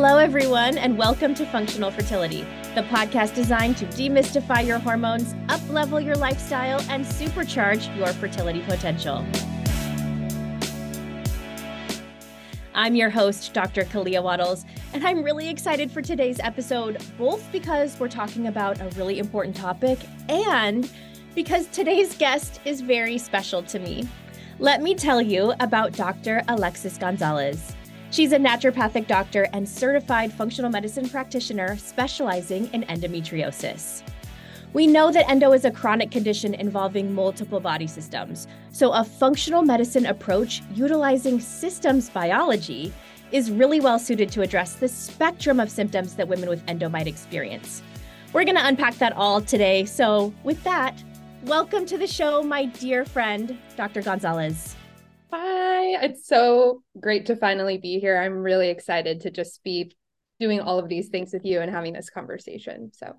Hello, everyone, and welcome to Functional Fertility, the podcast designed to demystify your hormones, uplevel your lifestyle, and supercharge your fertility potential. I'm your host, Dr. Kalea Wattles, and I'm really excited for today's episode, both because we're talking about a really important topic and because today's guest is very special to me. Let me tell you about Dr. Alexis Gonzales. She's a naturopathic doctor and certified functional medicine practitioner specializing in endometriosis. We know that endo is a chronic condition involving multiple body systems, so a functional medicine approach utilizing systems biology is really well suited to address the spectrum of symptoms that women with endo might experience. We're going to unpack that all today. So, with that, welcome to the show, my dear friend, Dr. Gonzales. Hi, it's so great to finally be here. I'm really excited to just be doing all of these things with you and having this conversation. So,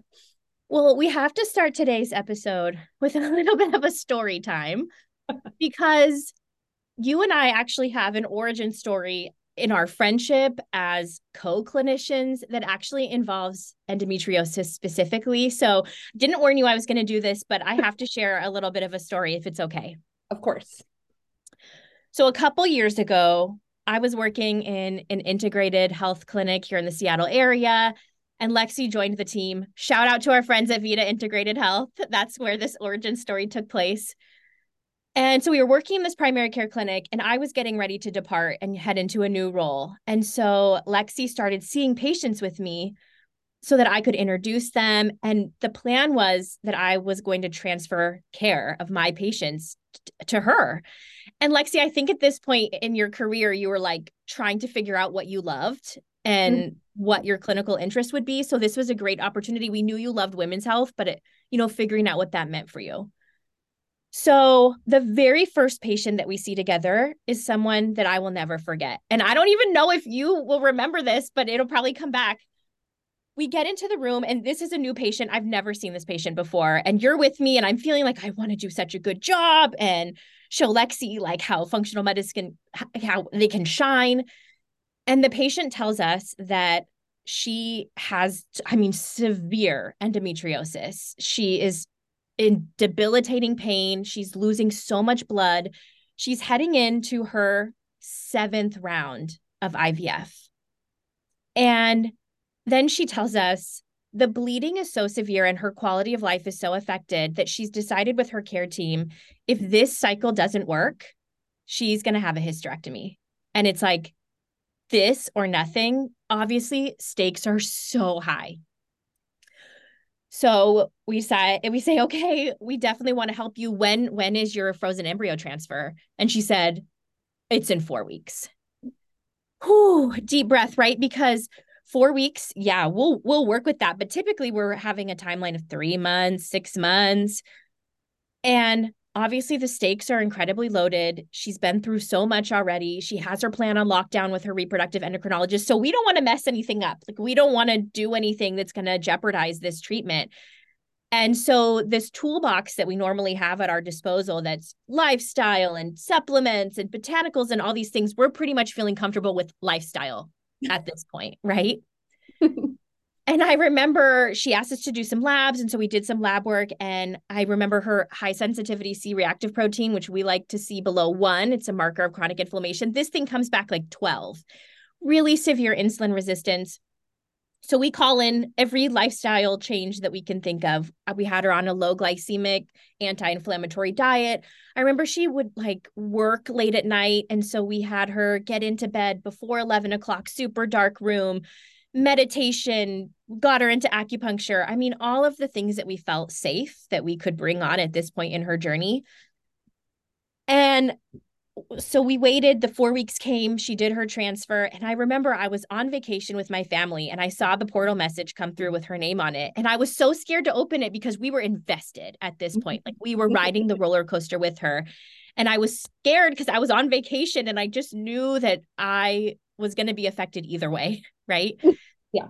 well, we have to start today's episode with a little bit of a story time because you and I actually have an origin story in our friendship as co-clinicians that actually involves endometriosis specifically. So, didn't warn you I was going to do this, but I have to share a little bit of a story if it's okay. Of course. So, a couple years ago, I was working in an integrated health clinic here in the Seattle area, and Lexi joined the team. Shout out to our friends at Vita Integrated Health. That's where this origin story took place. And so we were working in this primary care clinic, and I was getting ready to depart and head into a new role. And so Lexi started seeing patients with me so that I could introduce them. And the plan was that I was going to transfer care of my patients to her. And Lexi, I think at this point in your career, you were like trying to figure out what you loved and mm-hmm. what your clinical interest would be. So this was a great opportunity. We knew you loved women's health, but it, you know, figuring out what that meant for you. So the very first patient that we see together is someone that I will never forget. And I don't even know if you will remember this, but it'll probably come back. We get into the room and this is a new patient. I've never seen this patient before. And you're with me and I'm feeling like I want to do such a good job and show Lexi like how functional medicine how they can shine. And the patient tells us that she has I mean severe endometriosis. She is in debilitating pain. She's losing so much blood. She's heading into her seventh round of IVF. And then she tells us the bleeding is so severe and her quality of life is so affected that she's decided with her care team if this cycle doesn't work, she's going to have a hysterectomy. And it's like this or nothing. Obviously, stakes are so high. So we say we say, okay, we definitely want to help you. When when is your frozen embryo transfer? And she said, it's in four weeks. Whew, deep breath, right? Because four weeks, yeah, we'll we'll work with that. But typically we're having a timeline of three months, six months. And obviously the stakes are incredibly loaded. She's been through so much already. She has her plan on lockdown with her reproductive endocrinologist. So we don't want to mess anything up. Like we don't want to do anything that's going to jeopardize this treatment. And so this toolbox that we normally have at our disposal that's lifestyle and supplements and botanicals and all these things, we're pretty much feeling comfortable with lifestyle at this point, right? and I remember she asked us to do some labs. And so we did some lab work. And I remember her high sensitivity C reactive protein, which we like to see below one. It's a marker of chronic inflammation. This thing comes back like 12. Really severe insulin resistance. So we call in every lifestyle change that we can think of. Uh, we had her on a low glycemic, anti inflammatory diet. I remember she would like work late at night. And so we had her get into bed before 11 o'clock, super dark room meditation, got her into acupuncture. I mean, all of the things that we felt safe that we could bring on at this point in her journey. And so we waited, the four weeks came, she did her transfer. And I remember I was on vacation with my family and I saw the portal message come through with her name on it. And I was so scared to open it because we were invested at this mm-hmm. point. Like we were mm-hmm. riding the roller coaster with her. And I was scared because I was on vacation and I just knew that I was going to be affected either way. Right. Mm, yeah.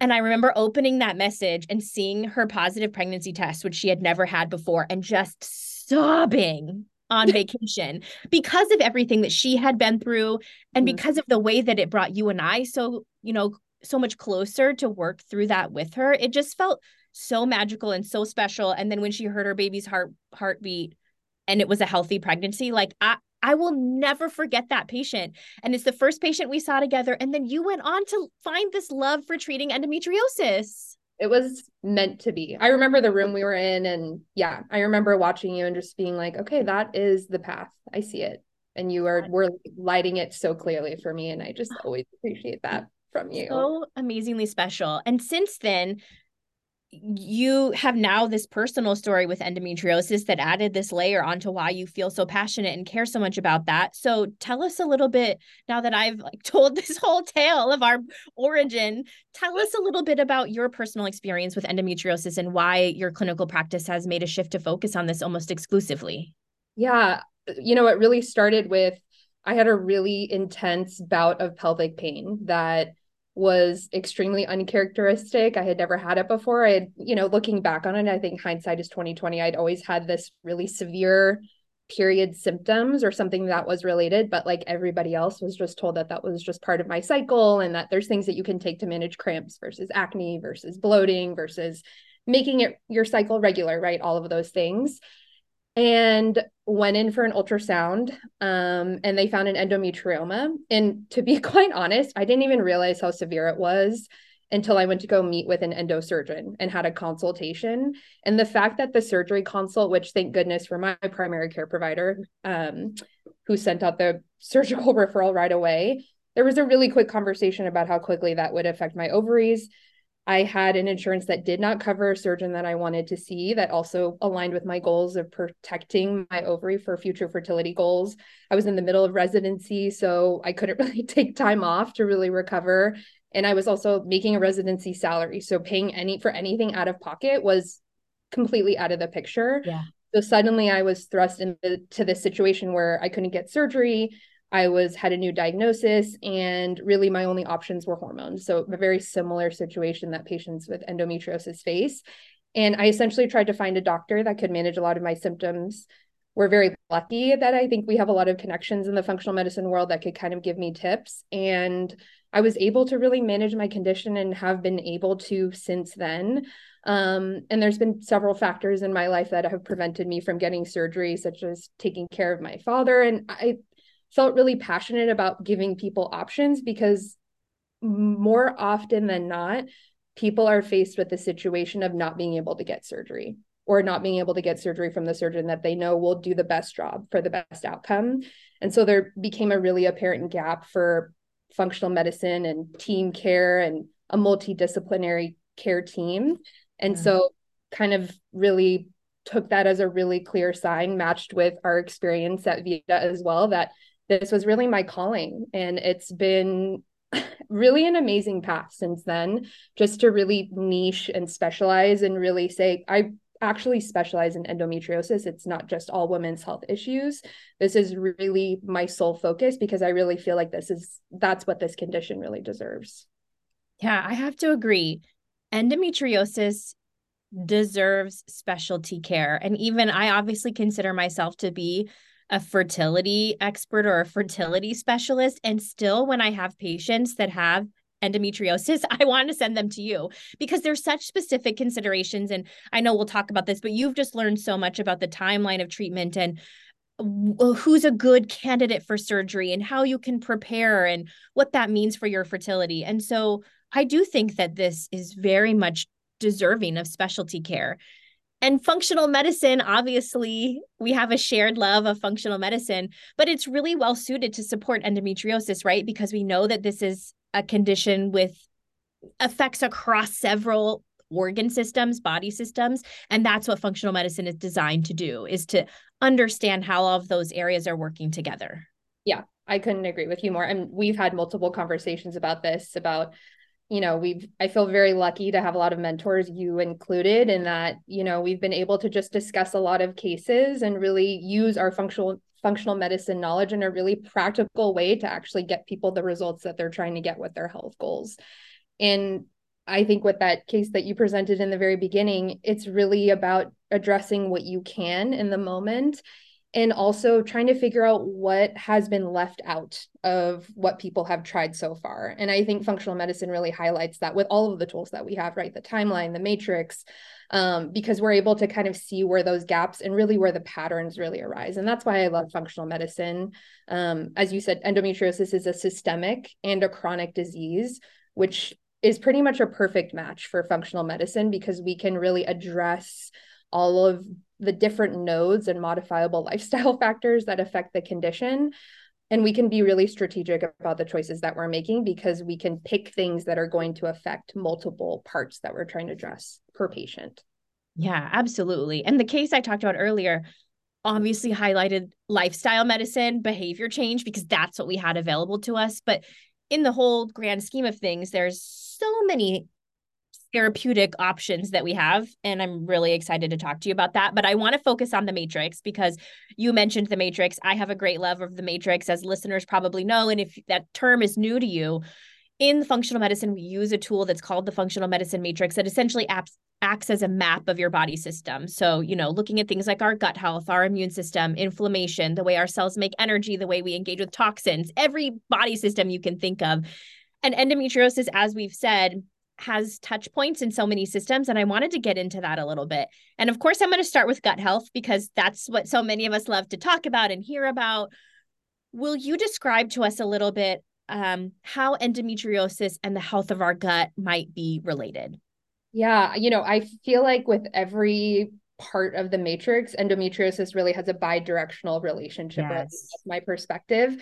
And I remember opening that message and seeing her positive pregnancy test, which she had never had before, and just sobbing on vacation because of everything that she had been through and mm-hmm. because of the way that it brought you and I so, you know, so much closer to work through that with her. It just felt so magical and so special. And then when she heard her baby's heart heartbeat and it was a healthy pregnancy, like I I will never forget that patient. And it's the first patient we saw together. And then you went on to find this love for treating endometriosis. It was meant to be. I remember the room we were in, and yeah, I remember watching you and just being like, okay, that is the path. I see it. And you are were lighting it so clearly for me. And I just always appreciate that from you. So amazingly special. And since then, you have now this personal story with endometriosis that added this layer onto why you feel so passionate and care so much about that. So tell us a little bit now that I've like told this whole tale of our origin, tell us a little bit about your personal experience with endometriosis and why your clinical practice has made a shift to focus on this almost exclusively. Yeah, uh, you know, it really started with I had a really intense bout of pelvic pain that was extremely uncharacteristic. I had never had it before. I had, you know, looking back on it, I think hindsight is 2020. I'd always had this really severe period symptoms or something that was related, but like everybody else was just told that that was just part of my cycle and that there's things that you can take to manage cramps versus acne versus bloating versus making it your cycle regular, right? All of those things and went in for an ultrasound um, and they found an endometrioma. And to be quite honest i didn't even realize how severe it was until i went to go meet with an endosurgeon and had a consultation. And the fact that the surgery consult which thank goodness for my primary care provider um, who sent out the surgical referral right away there was a really quick conversation about how quickly that would affect my ovaries I had an insurance that did not cover a surgeon that I wanted to see that also aligned with my goals of protecting my ovary for future fertility goals. I was in the middle of residency, so I couldn't really take time off to really recover. And I was also making a residency salary. So paying any for anything out of pocket was completely out of the picture. Yeah. So suddenly I was thrust into this situation where I couldn't get surgery. I was had a new diagnosis and really my only options were hormones. So a very similar situation that patients with endometriosis face. And I essentially tried to find a doctor that could manage a lot of my symptoms. We're very lucky that I think we have a lot of connections in the functional medicine world that could kind of give me tips. And I was able to really manage my condition and have been able to since then. Um, and there's been several factors in my life that have prevented me from getting surgery, such as taking care of my father. And I felt really passionate about giving people options because more often than not, people are faced with the situation of not being able to get surgery or not being able to get surgery from the surgeon that they know will do the best job for the best outcome. And so there became a really apparent gap for functional medicine and team care and a multidisciplinary care team. And mm-hmm. so kind of really took that as a really clear sign matched with our experience at Vita as well that this was really my calling. And it's been really an amazing path since then, just to really niche and specialize and really say, I actually specialize in endometriosis. It's not just all women's health issues. This is really my sole focus because I really feel like this is that's what this condition really deserves. Yeah, I have to agree. Endometriosis deserves specialty care. And even I obviously consider myself to be a fertility expert or a fertility specialist. And still, when I have patients that have endometriosis, I want to send them to you because there's such specific considerations. And I know we'll talk about this, but you've just learned so much about the timeline of treatment and uh, who's a good candidate for surgery and how you can prepare and what that means for your fertility. And so I do think that this is very much deserving of specialty care. And functional medicine, obviously, we have a shared love of functional medicine, but it's really well suited to support endometriosis, right? Because we know that this is a condition with effects across several organ systems, body systems, and that's what functional medicine is designed to do is to understand how all of those areas are working together. Yeah, I couldn't agree with you more. And we've had multiple conversations about this about you know we've i feel very lucky to have a lot of mentors you included in that you know we've been able to just discuss a lot of cases and really use our functional functional medicine knowledge in a really practical way to actually get people the results that they're trying to get with their health goals. And i think with that case that you presented in the very beginning it's really about addressing what you can in the moment and also trying to figure out what has been left out of what people have tried so far. And I think functional medicine really highlights that with all of the tools that we have, right? The timeline, the matrix, um, because we're able to kind of see where those gaps and really where the patterns really arise. And that's why I love functional medicine. Um, as you said, endometriosis is a systemic and a chronic disease, which is pretty much a perfect match for functional medicine because we can really address all of the different nodes and modifiable lifestyle factors that affect the condition. And we can be really strategic about the choices that we're making because we can pick things that are going to affect multiple parts that we're trying to address per patient. Yeah absolutely. And the case i talked about earlier obviously highlighted lifestyle medicine behavior change because that's what we had available to us. But in the whole grand scheme of things there's so many therapeutic options that we have. And I'm really excited to talk to you about that. But I want to focus on the Matrix because you mentioned the Matrix. I have a great love of the Matrix, as listeners probably know. And if that term is new to you, in functional medicine, we use a tool that's called the functional medicine matrix that essentially acts, acts as a map of your body system. So, you know, looking at things like our gut health, our immune system, inflammation, the way our cells make energy, the way we engage with toxins, every body system you can think of. And endometriosis, as we've said, has touch points in so many systems and i wanted to get into that a little bit and of course i'm going to start with gut health because that's what so many of us love to talk about and hear about will you describe to us a little bit um, how endometriosis and the health of our gut might be related yeah you know i feel like with every part of the matrix endometriosis really has a bi-directional relationship yes. that's my perspective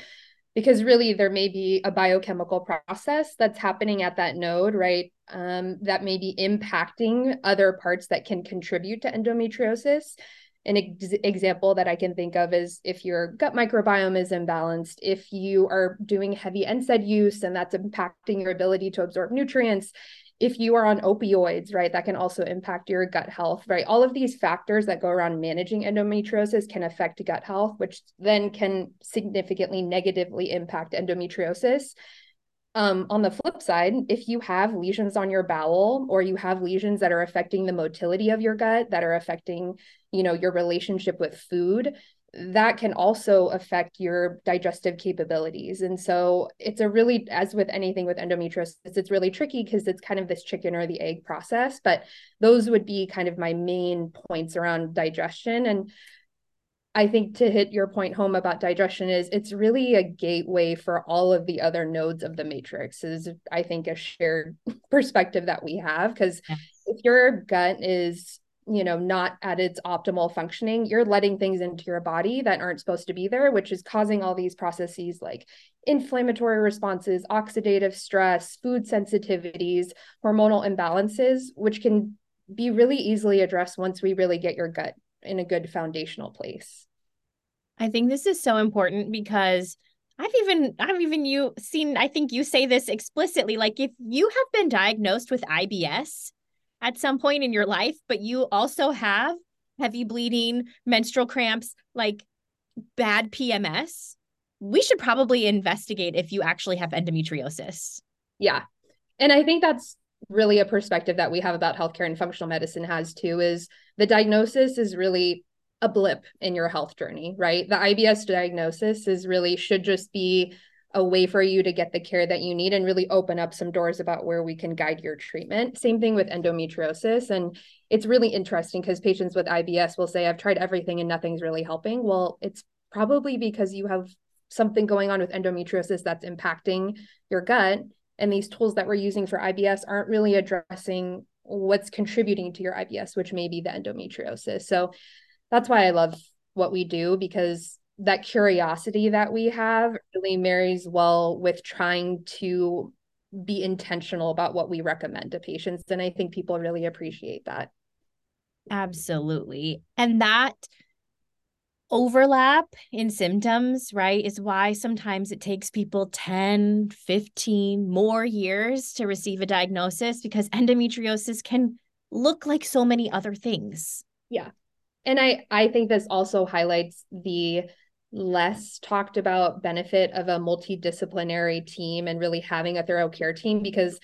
because really there may be a biochemical process that's happening at that node, right? Um, that may be impacting other parts that can contribute to endometriosis. An ex- example that I can think of is if your gut microbiome is imbalanced, if you are doing heavy NSAID use and that's impacting your ability to absorb nutrients, if you are on opioids, right, that can also impact your gut health, right? All of these factors that go around managing endometriosis can affect gut health, which then can significantly negatively impact endometriosis. Um, on the flip side, if you have lesions on your bowel or you have lesions that are affecting the motility of your gut, that are affecting, you know, your relationship with food, that can also affect your digestive capabilities. And so it's a really, as with anything with endometriosis, it's really tricky because it's kind of this chicken or the egg process. But those would be kind of my main points around digestion. And I think to hit your point home about digestion is it's really a gateway for all of the other nodes of the matrix is I think a shared perspective that we have because yes. if your gut is you know not at its optimal functioning you're letting things into your body that aren't supposed to be there which is causing all these processes like inflammatory responses oxidative stress food sensitivities hormonal imbalances which can be really easily addressed once we really get your gut in a good foundational place i think this is so important because I've even I've even you seen I think you say this explicitly like if you have been diagnosed with IBS at some point in your life, but you also have heavy bleeding, menstrual cramps, like bad PMS, we should probably investigate if you actually have endometriosis. Yeah. And I think that's really a perspective that we have about healthcare and functional medicine has too is the diagnosis is really a blip in your health journey, right? The IBS diagnosis is really should just be a way for you to get the care that you need and really open up some doors about where we can guide your treatment. Same thing with endometriosis. And it's really interesting because patients with IBS will say, I've tried everything and nothing's really helping. Well, it's probably because you have something going on with endometriosis that's impacting your gut. And these tools that we're using for IBS aren't really addressing what's contributing to your IBS, which may be the endometriosis. So that's why I love what we do because that curiosity that we have really marries well with trying to be intentional about what we recommend to patients and i think people really appreciate that absolutely and that overlap in symptoms right is why sometimes it takes people 10 15 more years to receive a diagnosis because endometriosis can look like so many other things. Yeah. And i i think this also highlights the less talked about benefit of a multidisciplinary team and really having a thorough care team because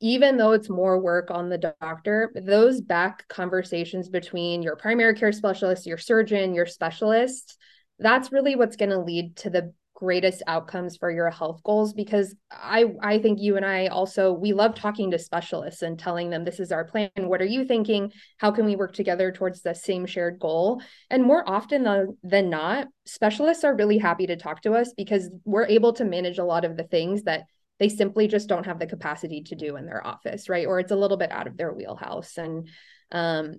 even though it's more work on the doctor, those back conversations between your primary care specialist, your surgeon, your specialist, that's really what's going to lead to the greatest outcomes for your health goals because i i think you and i also we love talking to specialists and telling them this is our plan. What are you thinking? How can we work together towards the same shared goal? And more often than than not specialists are really happy to talk to us because we're able to manage a lot of the things that they simply just don't have the capacity to do in their office right or it's a little bit out of their wheelhouse and um,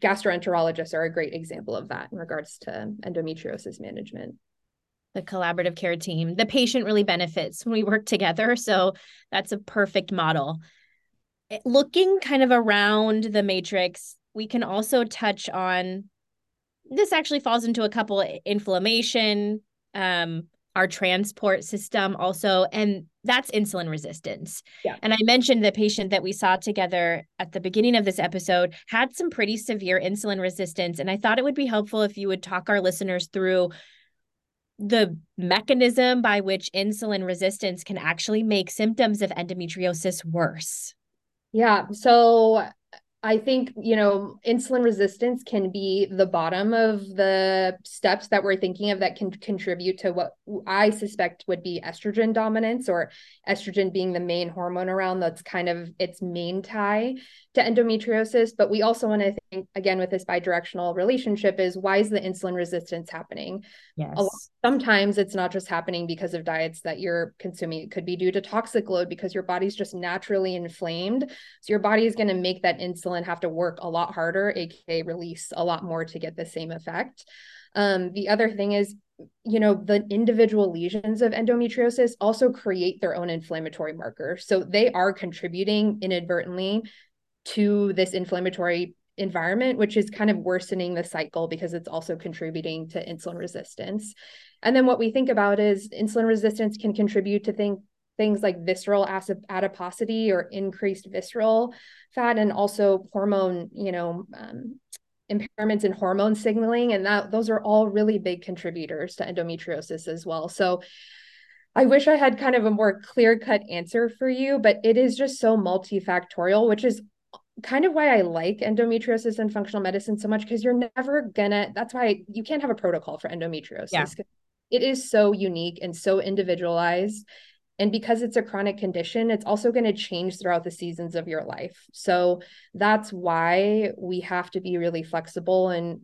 gastroenterologists are a great example of that in regards to endometriosis management the collaborative care team. The patient really benefits when we work together. So that's a perfect model. Eh, looking kind of around the matrix, we can also touch on this actually falls into a couple inflammation, um, our transport system also, and that's insulin resistance. Yeah. And I mentioned the patient that we saw together at the beginning of this episode had some pretty severe insulin resistance. And I thought it would be helpful if you would talk our listeners through the mechanism by which insulin resistance can actually make symptoms of endometriosis worse. Yeah. So I think, you know, insulin resistance can be the bottom of the steps that we're thinking of that can contribute to what I suspect would be estrogen dominance or estrogen being the main hormone around that's kind of its main tie to endometriosis. But we also want to think, again, with this bidirectional relationship, is why is the insulin resistance happening? Yes. Sometimes it's not just happening because of diets that you're consuming, it could be due to toxic load because your body's just naturally inflamed. So your body is going to make that insulin have to work a lot harder, aka release a lot more to get the same effect. Um, the other thing is you know the individual lesions of endometriosis also create their own inflammatory markers so they are contributing inadvertently to this inflammatory environment which is kind of worsening the cycle because it's also contributing to insulin resistance and then what we think about is insulin resistance can contribute to think, things like visceral adiposity or increased visceral fat and also hormone you know um, impairments in hormone signaling and that those are all really big contributors to endometriosis as well so I wish I had kind of a more clear cut answer for you, but it is just so multifactorial, which is kind of why I like endometriosis and functional medicine so much because you're never gonna, that's why you can't have a protocol for endometriosis. Yeah. It is so unique and so individualized. And because it's a chronic condition, it's also going to change throughout the seasons of your life. So that's why we have to be really flexible and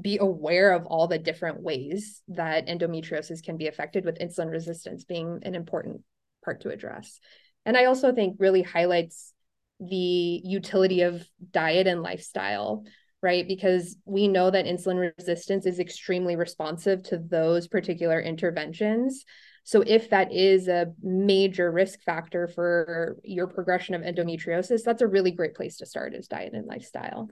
be aware of all the different ways that endometriosis can be affected, with insulin resistance being an important part to address. And I also think really highlights the utility of diet and lifestyle, right? Because we know that insulin resistance is extremely responsive to those particular interventions. So, if that is a major risk factor for your progression of endometriosis, that's a really great place to start is diet and lifestyle.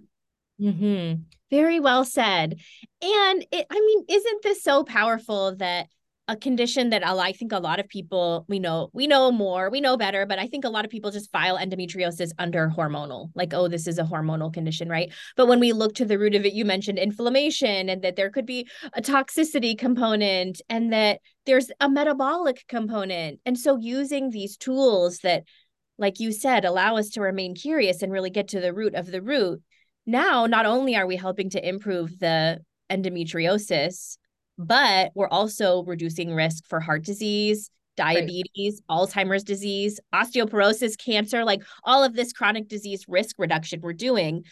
Mm-hmm. Very well said. And it, I mean, isn't this so powerful that a condition that I think a lot of people we know we know more we know better but I think a lot of people just file endometriosis under hormonal like oh this is a hormonal condition right? But when we look to the root of it you mentioned inflammation and that there could be a toxicity component and that there's a metabolic component. And so using these tools that like you said allow us to remain curious and really get to the root of the root. Now not only are we helping to improve the endometriosis but we're also reducing risk for heart disease, diabetes, right. Alzheimer's disease, osteoporosis, cancer, like all of this chronic disease risk reduction we're doing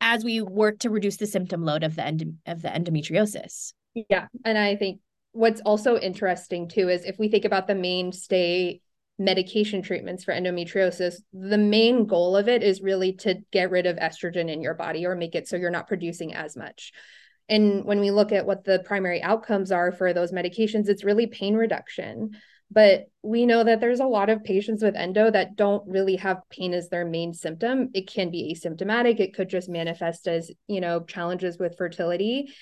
as we work to reduce the symptom load of the end of the endometriosis. Yeah, and I think what's also interesting too is if we think about the mainstay medication treatments for endometriosis, the main goal of it is really to get rid of estrogen in your body or make it so you're not producing as much. And when we look at what the primary outcomes are for those medications, it's really pain reduction. But we know that there's a lot of patients with endo that don't really have pain as their main symptom. It can be asymptomatic, it could just manifest as, you know, challenges with fertility.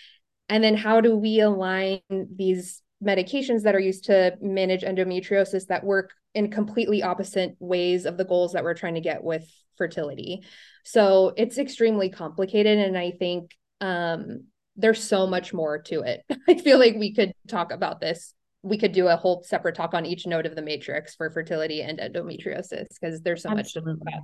And then how do we align these medications that are used to manage endometriosis that work in completely opposite ways of the goals that we're trying to get with fertility? So it's extremely complicated. And I think um, there's so much more to it. I feel like we could talk about this we could do a whole separate talk on each node of the matrix for fertility and endometriosis because there's so Absolutely. much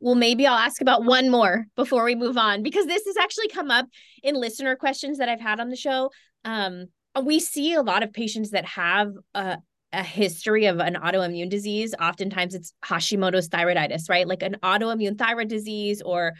well, maybe I'll ask about one more before we move on because this has actually come up in listener questions that I've had on the show. Um, we see a lot of patients that have a, a history of an autoimmune disease. Oftentimes it's Hashimoto's thyroiditis, right? Like an autoimmune thyroid disease or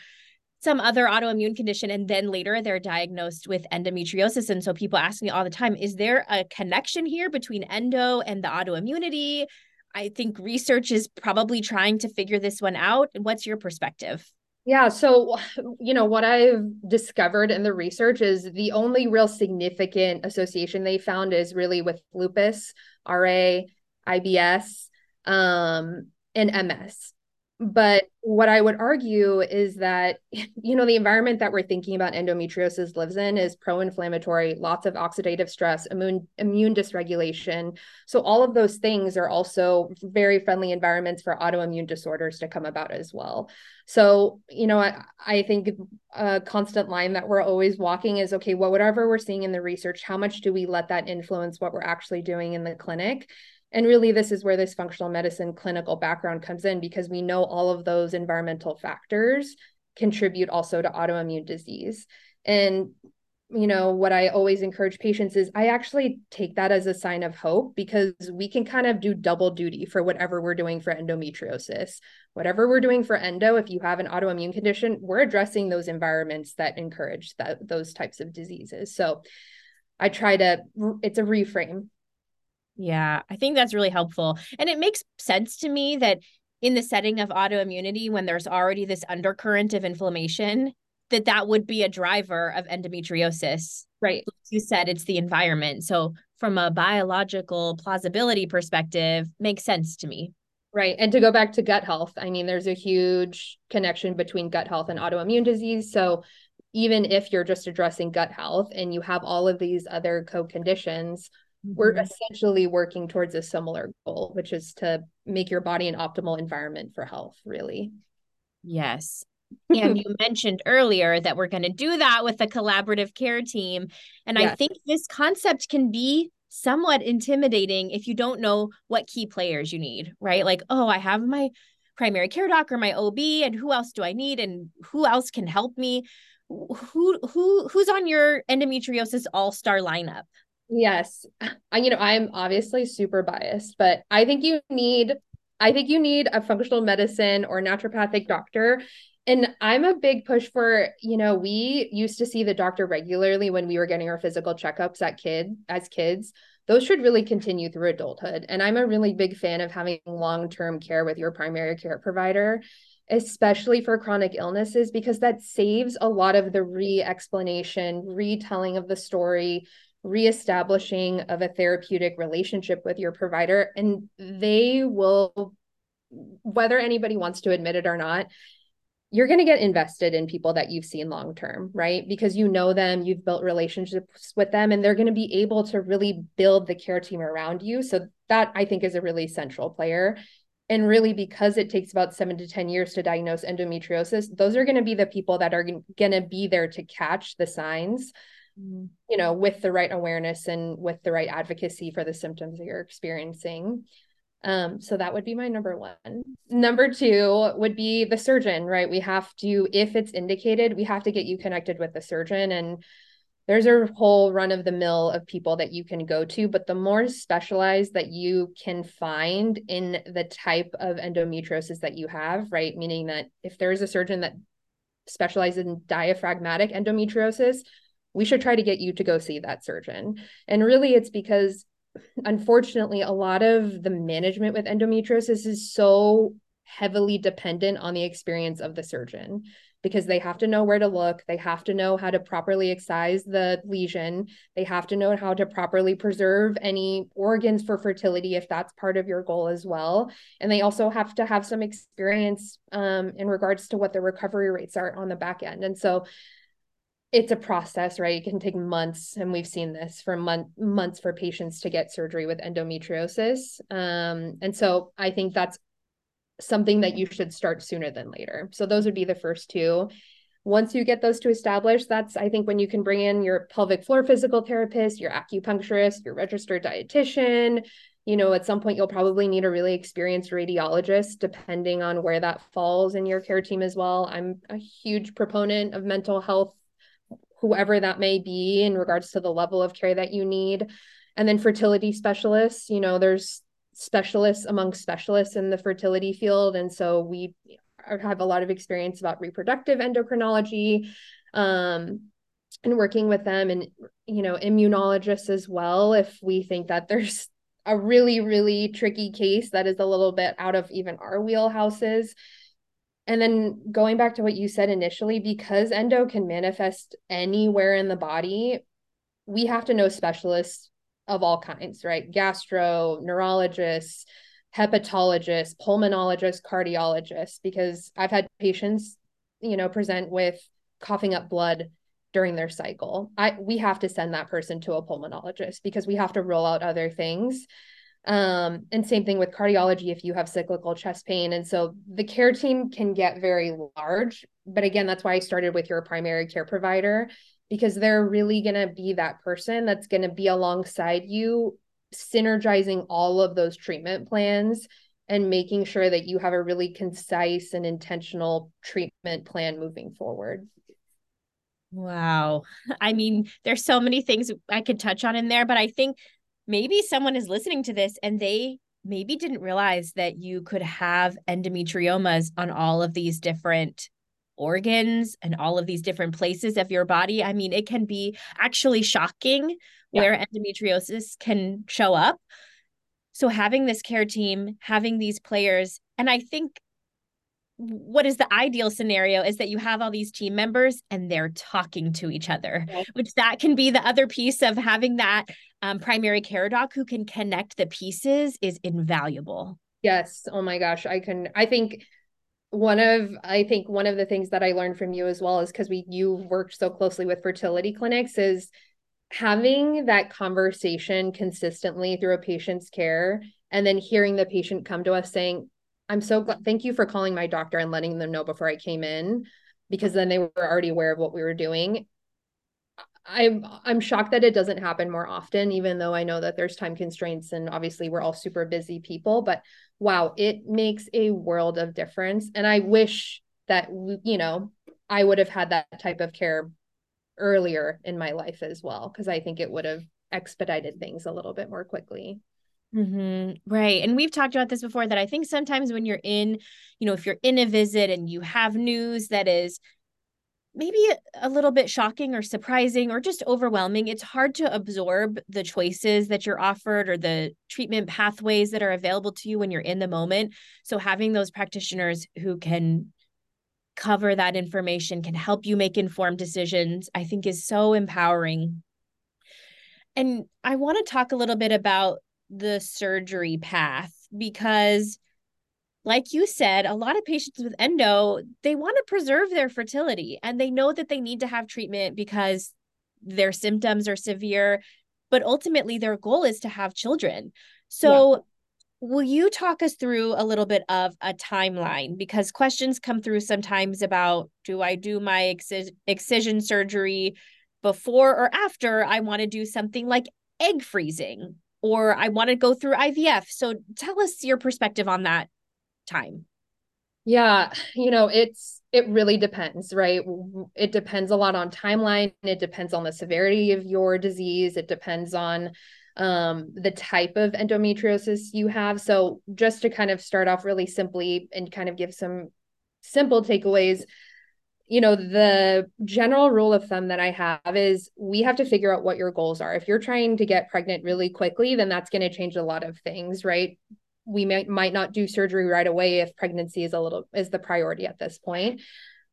some other autoimmune condition. And then later they're diagnosed with endometriosis. And so people ask me all the time, is there a connection here between endo and the autoimmunity? I think research is probably trying to figure this one out. What's your perspective? Yeah, so you know what I've discovered in the research is the only real significant association they found is really with lupus, RA, IBS, um, and MS. But what I would argue is that, you know, the environment that we're thinking about endometriosis lives in is pro inflammatory, lots of oxidative stress, immune, immune dysregulation. So, all of those things are also very friendly environments for autoimmune disorders to come about as well. So, you know, I, I think a constant line that we're always walking is okay, well, whatever we're seeing in the research, how much do we let that influence what we're actually doing in the clinic? And really, this is where this functional medicine clinical background comes in because we know all of those environmental factors contribute also to autoimmune disease. And, you know, what I always encourage patients is I actually take that as a sign of hope because we can kind of do double duty for whatever we're doing for endometriosis. Whatever we're doing for endo, if you have an autoimmune condition, we're addressing those environments that encourage that those types of diseases. So I try to, it's a reframe yeah, I think that's really helpful. And it makes sense to me that in the setting of autoimmunity, when there's already this undercurrent of inflammation, that that would be a driver of endometriosis. Right. Like you said it's the environment. So from a biological plausibility perspective, makes sense to me. Right. And to go back to gut health, I mean, there's a huge connection between gut health and autoimmune disease. So even if you're just addressing gut health and you have all of these other co conditions, mm-hmm. we're essentially working towards a similar goal, which is to make your body an optimal environment for health, really. Yes. and you mentioned earlier that we're going to do that with a collaborative care team. And yes. I think this concept can be somewhat intimidating if you don't know what key players you need, right? Like, oh, I have my primary care doc or my OB, and who else do I need? And who else can help me? Who who who's on your endometriosis all-star lineup? Yes. I, you know, I'm obviously super biased, but I think you need I think you need a functional medicine or naturopathic doctor. And I'm a big push for, you know, we used to see the doctor regularly when we were getting our physical checkups at kid as kids. Those should really continue through adulthood. And I'm a really big fan of having long-term care with your primary care provider especially for chronic illnesses because that saves a lot of the re-explanation retelling of the story reestablishing of a therapeutic relationship with your provider and they will whether anybody wants to admit it or not you're going to get invested in people that you've seen long term right? Because you know them you've built relationships with them and they're going to be able to really build the care team around you. So that i think is a really central player. And really because it takes about 7 to 10 years to diagnose endometriosis those are going to be the people that are going to be there to catch the signs you know, with the right awareness and with the right advocacy for the symptoms that you're experiencing. Um, so that would be my number one. Number two would be the surgeon, right? We have to, if it's indicated, we have to get you connected with the surgeon. And there's a whole run of the mill of people that you can go to, but the more specialized that you can find in the type of endometriosis that you have, right? Meaning that if there's a surgeon that specializes in diaphragmatic endometriosis, we should try to get you to go see that surgeon. And really, it's because unfortunately, a lot of the management with endometriosis is so heavily dependent on the experience of the surgeon because they have to know where to look. They have to know how to properly excise the lesion. They have to know how to properly preserve any organs for fertility if that's part of your goal as well. And they also have to have some experience um, in regards to what the recovery rates are on the back end. And so it's a process, right? It can take months, and we've seen this for month months for patients to get surgery with endometriosis. Um, and so I think that's something that you should start sooner than later. So those would be the first two. once you get those to establish, that's I think when you can bring in your pelvic floor physical therapist, your acupuncturist, your registered dietitian. You know, at some point you'll probably need a really experienced radiologist, depending on where that falls in your care team as well. I'm a huge proponent of mental health, whoever that may be, in regards to the level of care that you need. And then fertility specialists, you know, there's specialists among specialists in the fertility field. And so we have a lot of experience about reproductive endocrinology um, and working with them and you know immunologists as well if we think that there's a really really tricky case that is a little bit out of even our wheelhouses and then going back to what you said initially because endo can manifest anywhere in the body we have to know specialists of all kinds right gastroenterologists hepatologists, pulmonologists, cardiologists, because I've had patients, you know, present with coughing up blood during their cycle. I we have to send that person to a pulmonologist because we have to roll out other things. Um, and same thing with cardiology if you have cyclical chest pain. And so the care team can get very large. But again, that's why I started with your primary care provider because they're really going to be that person that's going to be alongside you synergizing all of those treatment plans and making sure that you have a really concise and intentional treatment plan moving forward. Wow. I mean, there's so many things I could touch on in there, but I think maybe someone is listening to this and they maybe didn't realize that you could have endometriomas on all of these different organs and all of these different places of your body. I mean, it can be actually shocking yeah. where endometriosis can show up. So having this care team, having these players, and I think what is the ideal scenario is that you have all these team members and they're talking to each other which that can be the other piece of having that um, primary care doc who can connect the pieces is invaluable. Yes. Oh my gosh. I can i think one of i think one of the things that i learned from you as well is because we you worked so closely with fertility clinics is having that conversation consistently through a patient's care and then hearing the patient come to us saying i'm so glad mm-hmm. thank you for calling my doctor and letting them know before i came in because then they were already aware of what we were doing. I'm i'm shocked that it doesn't happen more often even though i know that there's time constraints and obviously we're all super busy people but wow it makes a world of difference. And i wish that you know i would have had that type of care earlier in my life as well because I think it would have expedited things a little bit more quickly. Mm-hmm. Right. And we've talked about this before that I think sometimes when you're in, you know, if you're in a visit and you have news that is maybe a little bit shocking or surprising or just overwhelming, it's hard to absorb the choices that you're offered or the treatment pathways that are available to you when you're in the moment. So having those practitioners who can cover that information, can help you make informed decisions, I think is so empowering. And I want to talk a little bit about the surgery path because like you said, a lot of patients with endo, they want to preserve their fertility and they know that they need to have treatment because their symptoms are severe, but ultimately their goal is to have children. So Will you talk us through a little bit of a timeline? Because questions come through sometimes about do I do my excis- excision surgery before or after I want to do something like egg freezing, or I want to go through IVF? So tell us your perspective on that time. Yeah, you know, it's it really depends, right? It depends a lot on timeline, it depends on the severity of your disease, it depends on um, the type of endometriosis you have. So, just to kind of start off really simply and kind of give some simple takeaways, you know, the general rule of thumb that I have is we have to figure out what your goals are. If you're trying to get pregnant really quickly, then that's going to change a lot of things, right? We might might not do surgery right away if pregnancy is a little is the priority at this point.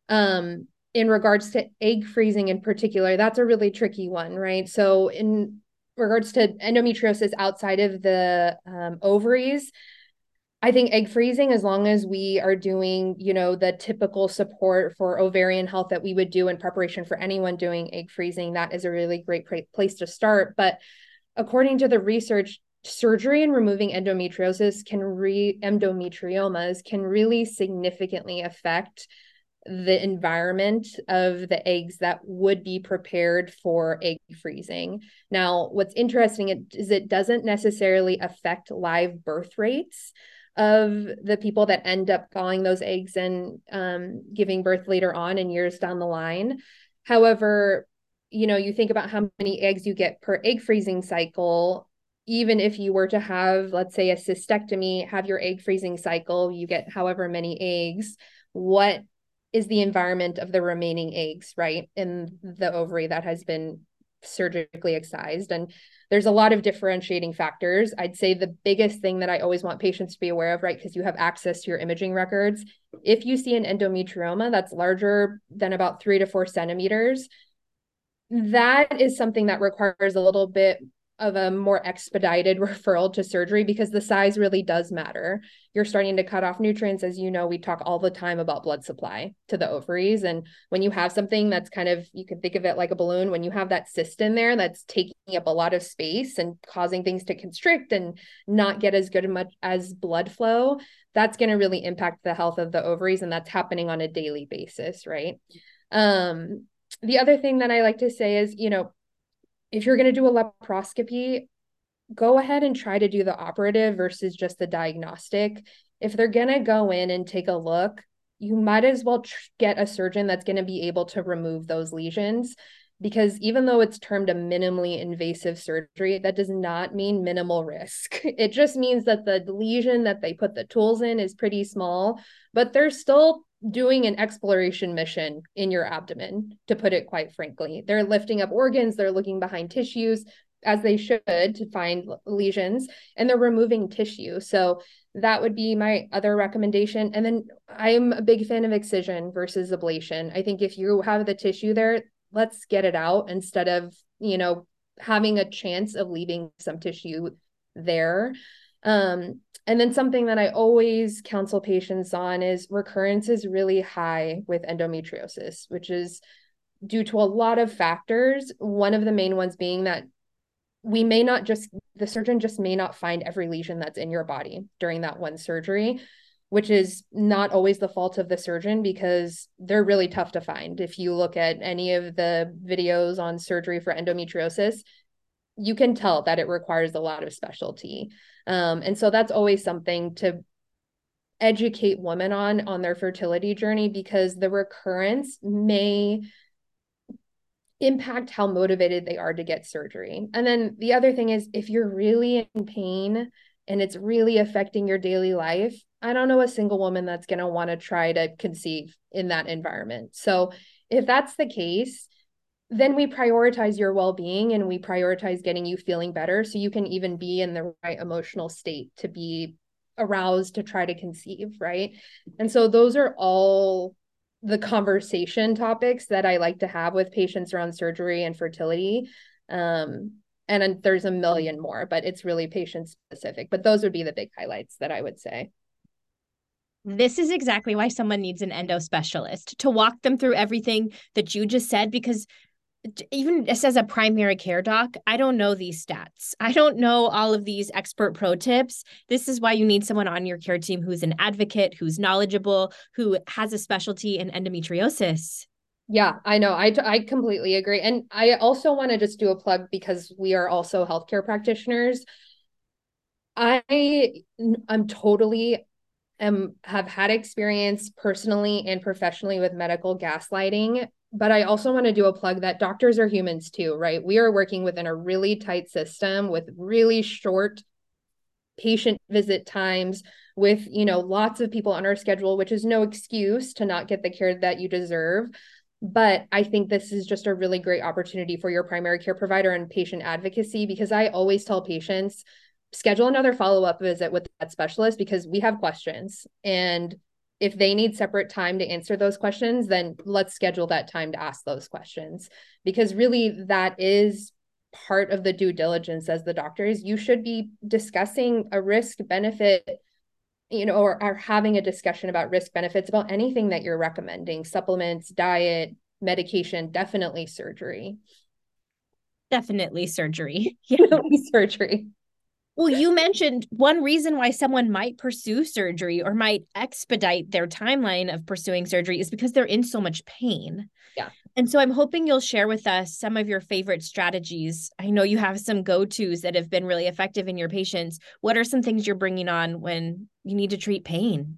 Um, in regards to egg freezing in particular, that's a really tricky one, right? So in regards to endometriosis outside of the um, ovaries, I think egg freezing, as long as we are doing, you know, the typical support for ovarian health that we would do in preparation for anyone doing egg freezing, that is a really great place to start. But according to the research, surgery and removing endometriosis can re endometriomas can really significantly affect the environment of the eggs that would be prepared for egg freezing. Now, what's interesting is it doesn't necessarily affect live birth rates of the people that end up thawing those eggs and um, giving birth later on in years down the line. However, you know, you think about how many eggs you get per egg freezing cycle. Even if you were to have, let's say, a cystectomy, have your egg freezing cycle, you get however many eggs. What is the environment of the remaining eggs, right, in the ovary that has been surgically excised. And there's a lot of differentiating factors. I'd say the biggest thing that I always want patients to be aware of, right, because you have access to your imaging records. If you see an endometrioma that's larger than about three to four centimeters, that is something that requires a little bit of a more expedited referral to surgery because the size really does matter. You're starting to cut off nutrients. As you know, we talk all the time about blood supply to the ovaries. And when you have something that's kind of, you can think of it like a balloon, when you have that cyst in there that's taking up a lot of space and causing things to constrict and not get as good much as blood flow, that's going to really impact the health of the ovaries. And that's happening on a daily basis, right? Um, the other thing that I like to say is, you know, if you're going to do a laparoscopy, go ahead and try to do the operative versus just the diagnostic. If they're going to go in and take a look, you might as well tr- get a surgeon that's going to be able to remove those lesions because even though it's termed a minimally invasive surgery, that does not mean minimal risk. It just means that the lesion that they put the tools in is pretty small, but they're still doing an exploration mission in your abdomen, to put it quite frankly. They're lifting up organs, they're looking behind tissues as they should to find lesions, and they're removing tissue. So that would be my other recommendation. And then I'm a big fan of excision versus ablation. I think if you have the tissue there, let's get it out instead of, you know, having a chance of leaving some tissue there. Um, and then something that I always counsel patients on is recurrence is really high with endometriosis, which is due to a lot of factors. One of the main ones being that we may not just, the surgeon just may not find every lesion that's in your body during that one surgery, which is not always the fault of the surgeon because they're really tough to find. If you look at any of the videos on surgery for endometriosis, you can tell that it requires a lot of specialty. Um, and so that's always something to educate women on on their fertility journey because the recurrence may impact how motivated they are to get surgery. And then the other thing is if you're really in pain and it's really affecting your daily life, I don't know a single woman that's going to want to try to conceive in that environment. So if that's the case, then we prioritize your well-being and we prioritize getting you feeling better. So you can even be in the right emotional state to be aroused to try to conceive right? And so those are all the conversation topics that i like to have with patients around surgery and fertility. Um, and there's a million more but it's really patient specific but those would be the big highlights that i would say. This is exactly why someone needs an endo specialist to walk them through everything that you just said because even just as a primary care doc, I don't know these stats. I don't know all of these expert pro tips. This is why you need someone on your care team who's an advocate, who's knowledgeable, who has a specialty in endometriosis. Yeah, I know. I, I completely agree. And I also want to just do a plug because we are also healthcare practitioners. I I'm totally am have had experience personally and professionally with medical gaslighting but I also want to do a plug that doctors are humans too, right? We are working within a really tight system with really short patient visit times with, you know, lots of people on our schedule, which is no excuse to not get the care that you deserve. But I think this is just a really great opportunity for your primary care provider and patient advocacy because I always tell patients schedule another follow up visit with that specialist because we have questions and if they need separate time to answer those questions, then let's schedule that time to ask those questions because really that is part of the due diligence as the doctors. You should be discussing a risk benefit, you know, or, or having a discussion about risk benefits about anything that you're recommending supplements, diet, medication, definitely surgery. Definitely surgery. Yeah. Definitely surgery. Well, you mentioned one reason why someone might pursue surgery or might expedite their timeline of pursuing surgery is because they're in so much pain. Yeah. And so I'm hoping you'll share with us some of your favorite strategies. I know you have some go tos that have been really effective in your patients. What are some things you're bringing on when you need to treat pain?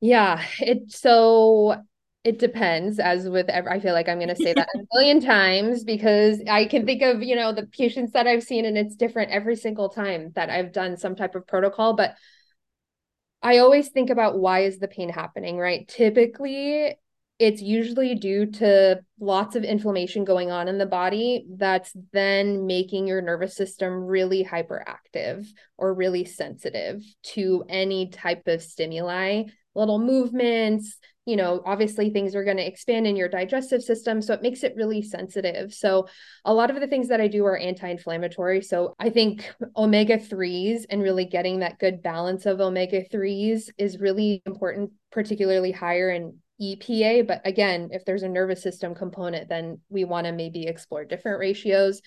Yeah, it so it depends as with every, i feel like i'm going to say that a million times because i can think of you know the patients that i've seen and it's different every single time that i've done some type of protocol but i always think about why is the pain happening right? Typically it's usually due to lots of inflammation going on in the body that's then making your nervous system really hyperactive or really sensitive to any type of stimuli little movements you know, obviously things are going to expand in your digestive system. So it makes it really sensitive. So a lot of the things that I do are anti inflammatory. So I think omega 3s and really getting that good balance of omega 3s is really important, particularly higher in EPA. But again, if there's a nervous system component, then we want to maybe explore different ratios.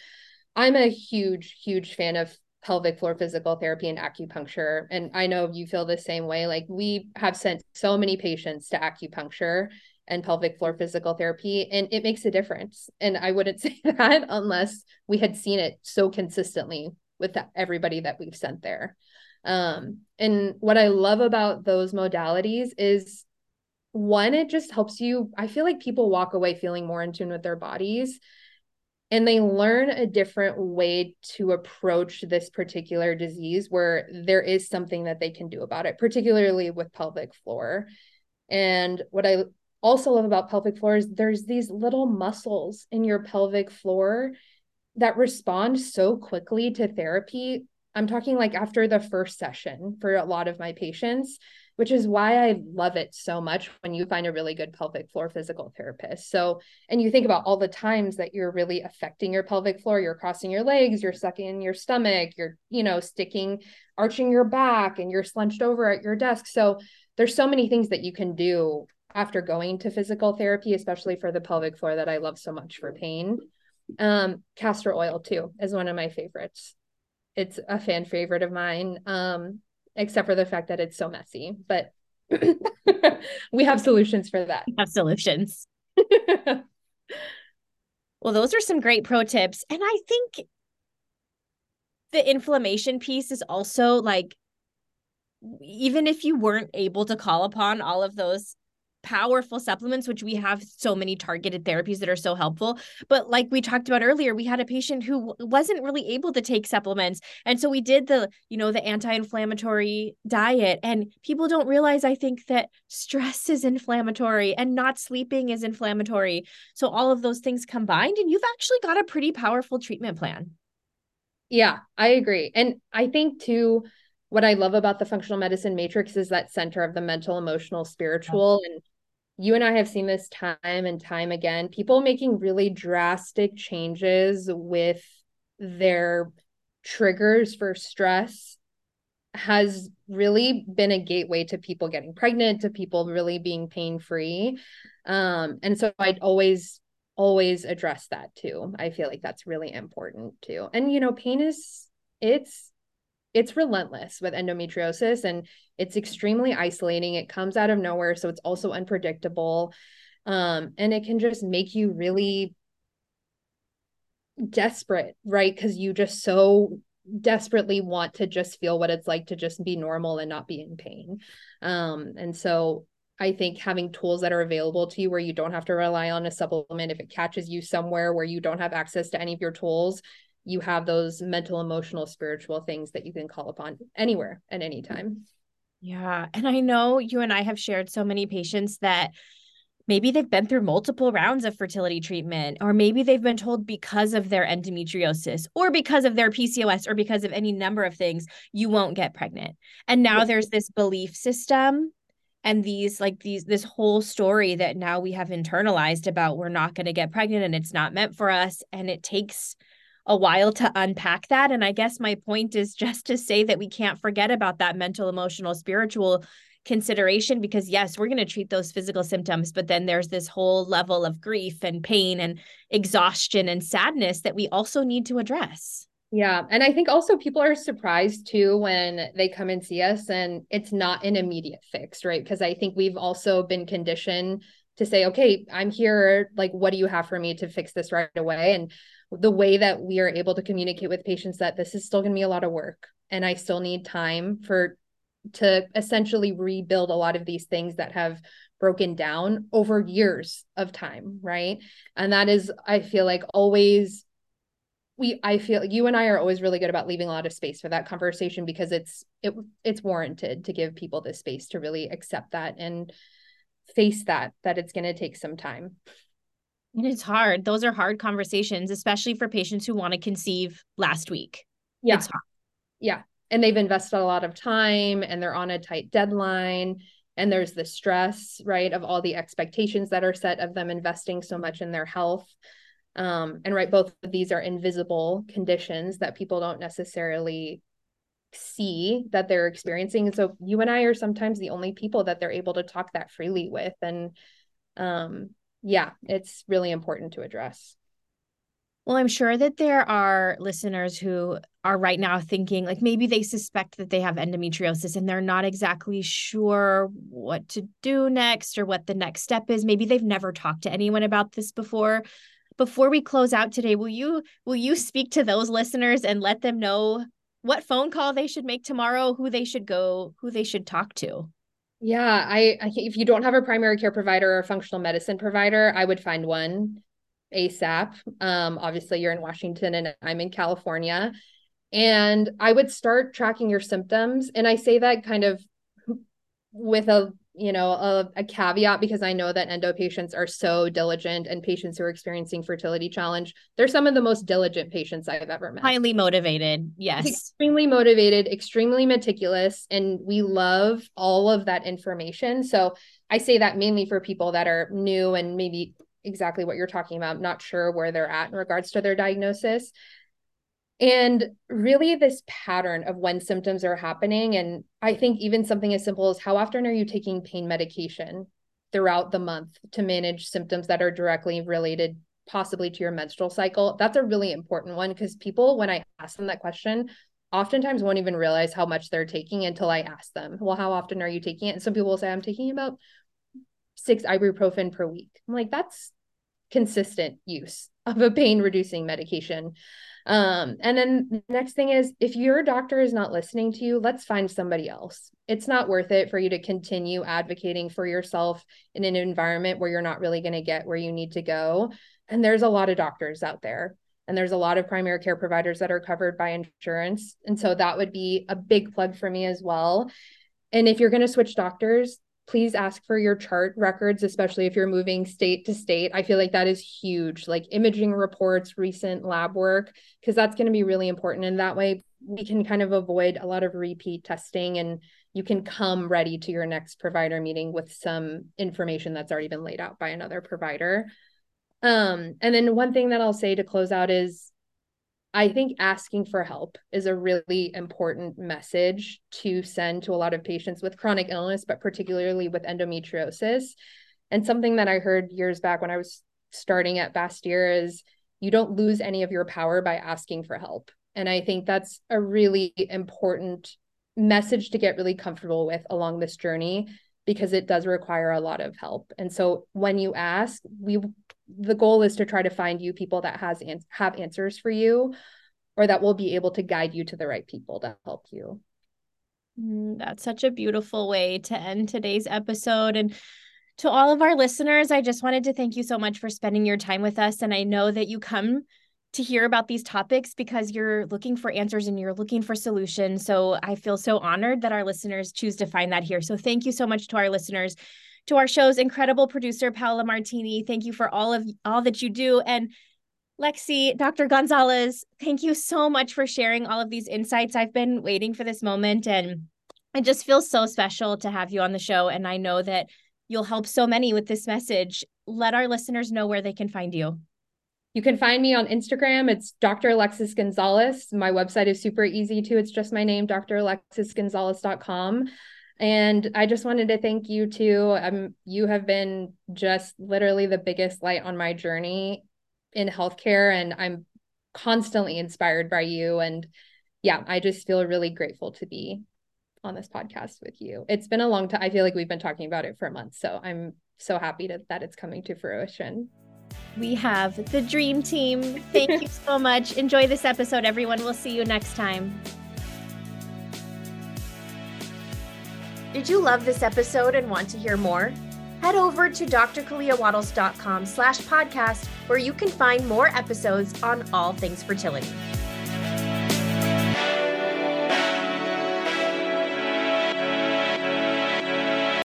I'm a huge, huge fan of pelvic floor physical therapy and acupuncture. And I know you feel the same way. Like we have sent so many patients to acupuncture and pelvic floor physical therapy, and it makes a difference. And I wouldn't say that unless we had seen it so consistently with everybody that we've sent there. Um, and what I love about those modalities is one, it just helps you. I feel like people walk away feeling more in tune with their bodies and they learn a different way to approach this particular disease where there is something that they can do about it particularly with pelvic floor. And what i also love about pelvic floor is there's these little muscles in your pelvic floor that respond so quickly to therapy. I'm talking like after the first session for a lot of my patients which is why I love it so much when you find a really good pelvic floor physical therapist. So, and you think about all the times that you're really affecting your pelvic floor, you're crossing your legs, you're sucking in your stomach, you're, you know, sticking, arching your back, and you're slunched over at your desk. So, there's so many things that you can do after going to physical therapy, especially for the pelvic floor that I love so much for pain. Um, castor oil too is one of my favorites. It's a fan favorite of mine. Um, except for the fact that it's so messy. But we have solutions for that. We have solutions. well, those are some great pro tips. And I think the inflammation piece is also like, even if you weren't able to call upon all of those powerful supplements which we have so many targeted therapies that are so helpful. But like we talked about earlier we had a patient who wasn't really able to take supplements. And so we did the you know the anti-inflammatory diet. And people don't realize i think that stress is inflammatory and not sleeping is inflammatory. So all of those things combined and you've actually got a pretty powerful treatment plan. Yeah i agree. And i think too what I love about the functional medicine matrix is that center of the mental, emotional, spiritual. And you and I have seen this time and time again people making really drastic changes with their triggers for stress has really been a gateway to people getting pregnant to people really being pain free um and so i'd always always address that too. I feel like that's really important too. And you know pain is it's it's relentless with endometriosis and it's extremely isolating. It comes out of nowhere. So it's also unpredictable. Um, and it can just make you really desperate, right? Because you just so desperately want to just feel what it's like to just be normal and not be in pain. Um, and so I think having tools that are available to you where you don't have to rely on a supplement if it catches you somewhere where you don't have access to any of your tools you have those mental, emotional, spiritual things that you can call upon anywhere at any time. Yeah. And I know you and I have shared so many patients that maybe they've been through multiple rounds of fertility treatment, or maybe they've been told because of their endometriosis, or because of their PCOS, or because of any number of things, you won't get pregnant. And now there's this belief system and these like these this whole story that now we have internalized about we're not going to get pregnant and it's not meant for us and it takes a while to unpack that. And I guess my point is just to say that we can't forget about that mental, emotional, spiritual consideration because yes we're going to treat those physical symptoms but then there's this whole level of grief and pain and exhaustion and sadness that we also need to address Yeah. And I think also people are surprised too when they come and see us and it's not an immediate fix, right? Because I think we've also been conditioned to say, okay, I'm here. Like, what do you have for me to fix this right away? And the way that we are able to communicate with patients that this is still going to be a lot of work and I still need time for to essentially rebuild a lot of these things that have broken down over years of time, right? And that is, I feel like, always we i feel you and i are always really good about leaving a lot of space for that conversation because it's it it's warranted to give people the space to really accept that and face that that it's going to take some time and it's hard. Those are hard conversations especially for patients who want to conceive last week. Yeah. Yeah. And they've invested a lot of time and they're on a tight deadline and there's the stress right of all the expectations that are set of them investing so much in their health. Um, and right, both of these are invisible conditions that people don't necessarily see that they're experiencing. And so you and I are sometimes the only people that they're able to talk that freely with. And um, yeah, it's really important to address. Well, I'm sure that there are listeners who are right now thinking, like maybe they suspect that they have endometriosis and they're not exactly sure what to do next or what the next step is. Maybe they've never talked to anyone about this before before we close out today, will you will you speak to those listeners and let them know what phone call they should make tomorrow, who they should go, who they should talk to? Yeah, I, I if you don't have a primary care provider or functional medicine provider, I would find one ASAP. Um, obviously, you're in Washington and I'm in California. And I would start tracking your symptoms. And I say that kind of with a you know a, a, caveat because i know that endo patients are so diligent and patients who are experiencing fertility challenge they're some of the most diligent patients i've ever met. Highly motivated yes. Extremely motivated extremely meticulous and we love all of that information. So i say that mainly for people that are new and maybe exactly what you're talking about not sure where they're at in regards to their diagnosis and really this pattern of when symptoms are happening and i think even something as simple as how often are you taking pain medication throughout the month to manage symptoms that are directly related possibly to your menstrual cycle? That's a really important one because people when i ask them that question oftentimes won't even realize how much they're taking until i ask them well how often are you taking it? And some people will say i'm taking about six ibuprofen per week. I'm like that's consistent use of a pain reducing medication um, and then next thing is if your doctor is not listening to you, let's find somebody else. It's not worth it for you to continue advocating for yourself in an environment where you're not really going to get where you need to go. And there's a lot of doctors out there. And there's a lot of primary care providers that are covered by insurance. And so that would be a big plug for me as well. And if you're going to switch doctors, please ask for your chart records, especially if you're moving state to state. I feel like that is huge, like imaging reports, recent lab work, because that's going to be really important. And that way we can kind of avoid a lot of repeat testing and you can come ready to your next provider meeting with some information that's already been laid out by another provider. Um, and then one thing that I'll say to close out is I think asking for help is a really important message to send to a lot of patients with chronic illness, but particularly with endometriosis. And something that I heard years back when I was starting at Bastyr is you don't lose any of your power by asking for help. And I think that's a really important message to get really comfortable with along this journey because it does require a lot of help. And so when you ask, we the goal is to try to find you people that has an- have answers for you or that will be able to guide you to the right people to help you. Mm, that's such a beautiful way to end today's episode and to all of our listeners, I just wanted to thank you so much for spending your time with us and I know that you come to hear about these topics because you're looking for answers and you're looking for solutions. So I feel so honored that our listeners choose to find that here. So thank you so much to our listeners to our show's incredible producer Paola Martini. Thank you for all of all that you do and Lexi, Dr. Gonzales, thank you so much for sharing all of these insights. I've been waiting for this moment and it just feels so special to have you on the show and I know that you'll help so many with this message. Let our listeners know where they can find you. You can find me on Instagram. It's Dr. Alexis Gonzales. My website is super easy too. It's just my name, dralexisgonzales.com. And I just wanted to thank you too. Um, you have been just literally the biggest light on my journey in healthcare. And I'm constantly inspired by you. And yeah, I just feel really grateful to be on this podcast with you. It's been a long time. I feel like we've been talking about it for a month. So I'm so happy to, that it's coming to fruition. We have the dream team. Thank you so much. Enjoy this episode, everyone. We'll see you next time. Did you love this episode and want to hear more? Head over to drkaleawattles.com slash podcast where you can find more episodes on all things fertility.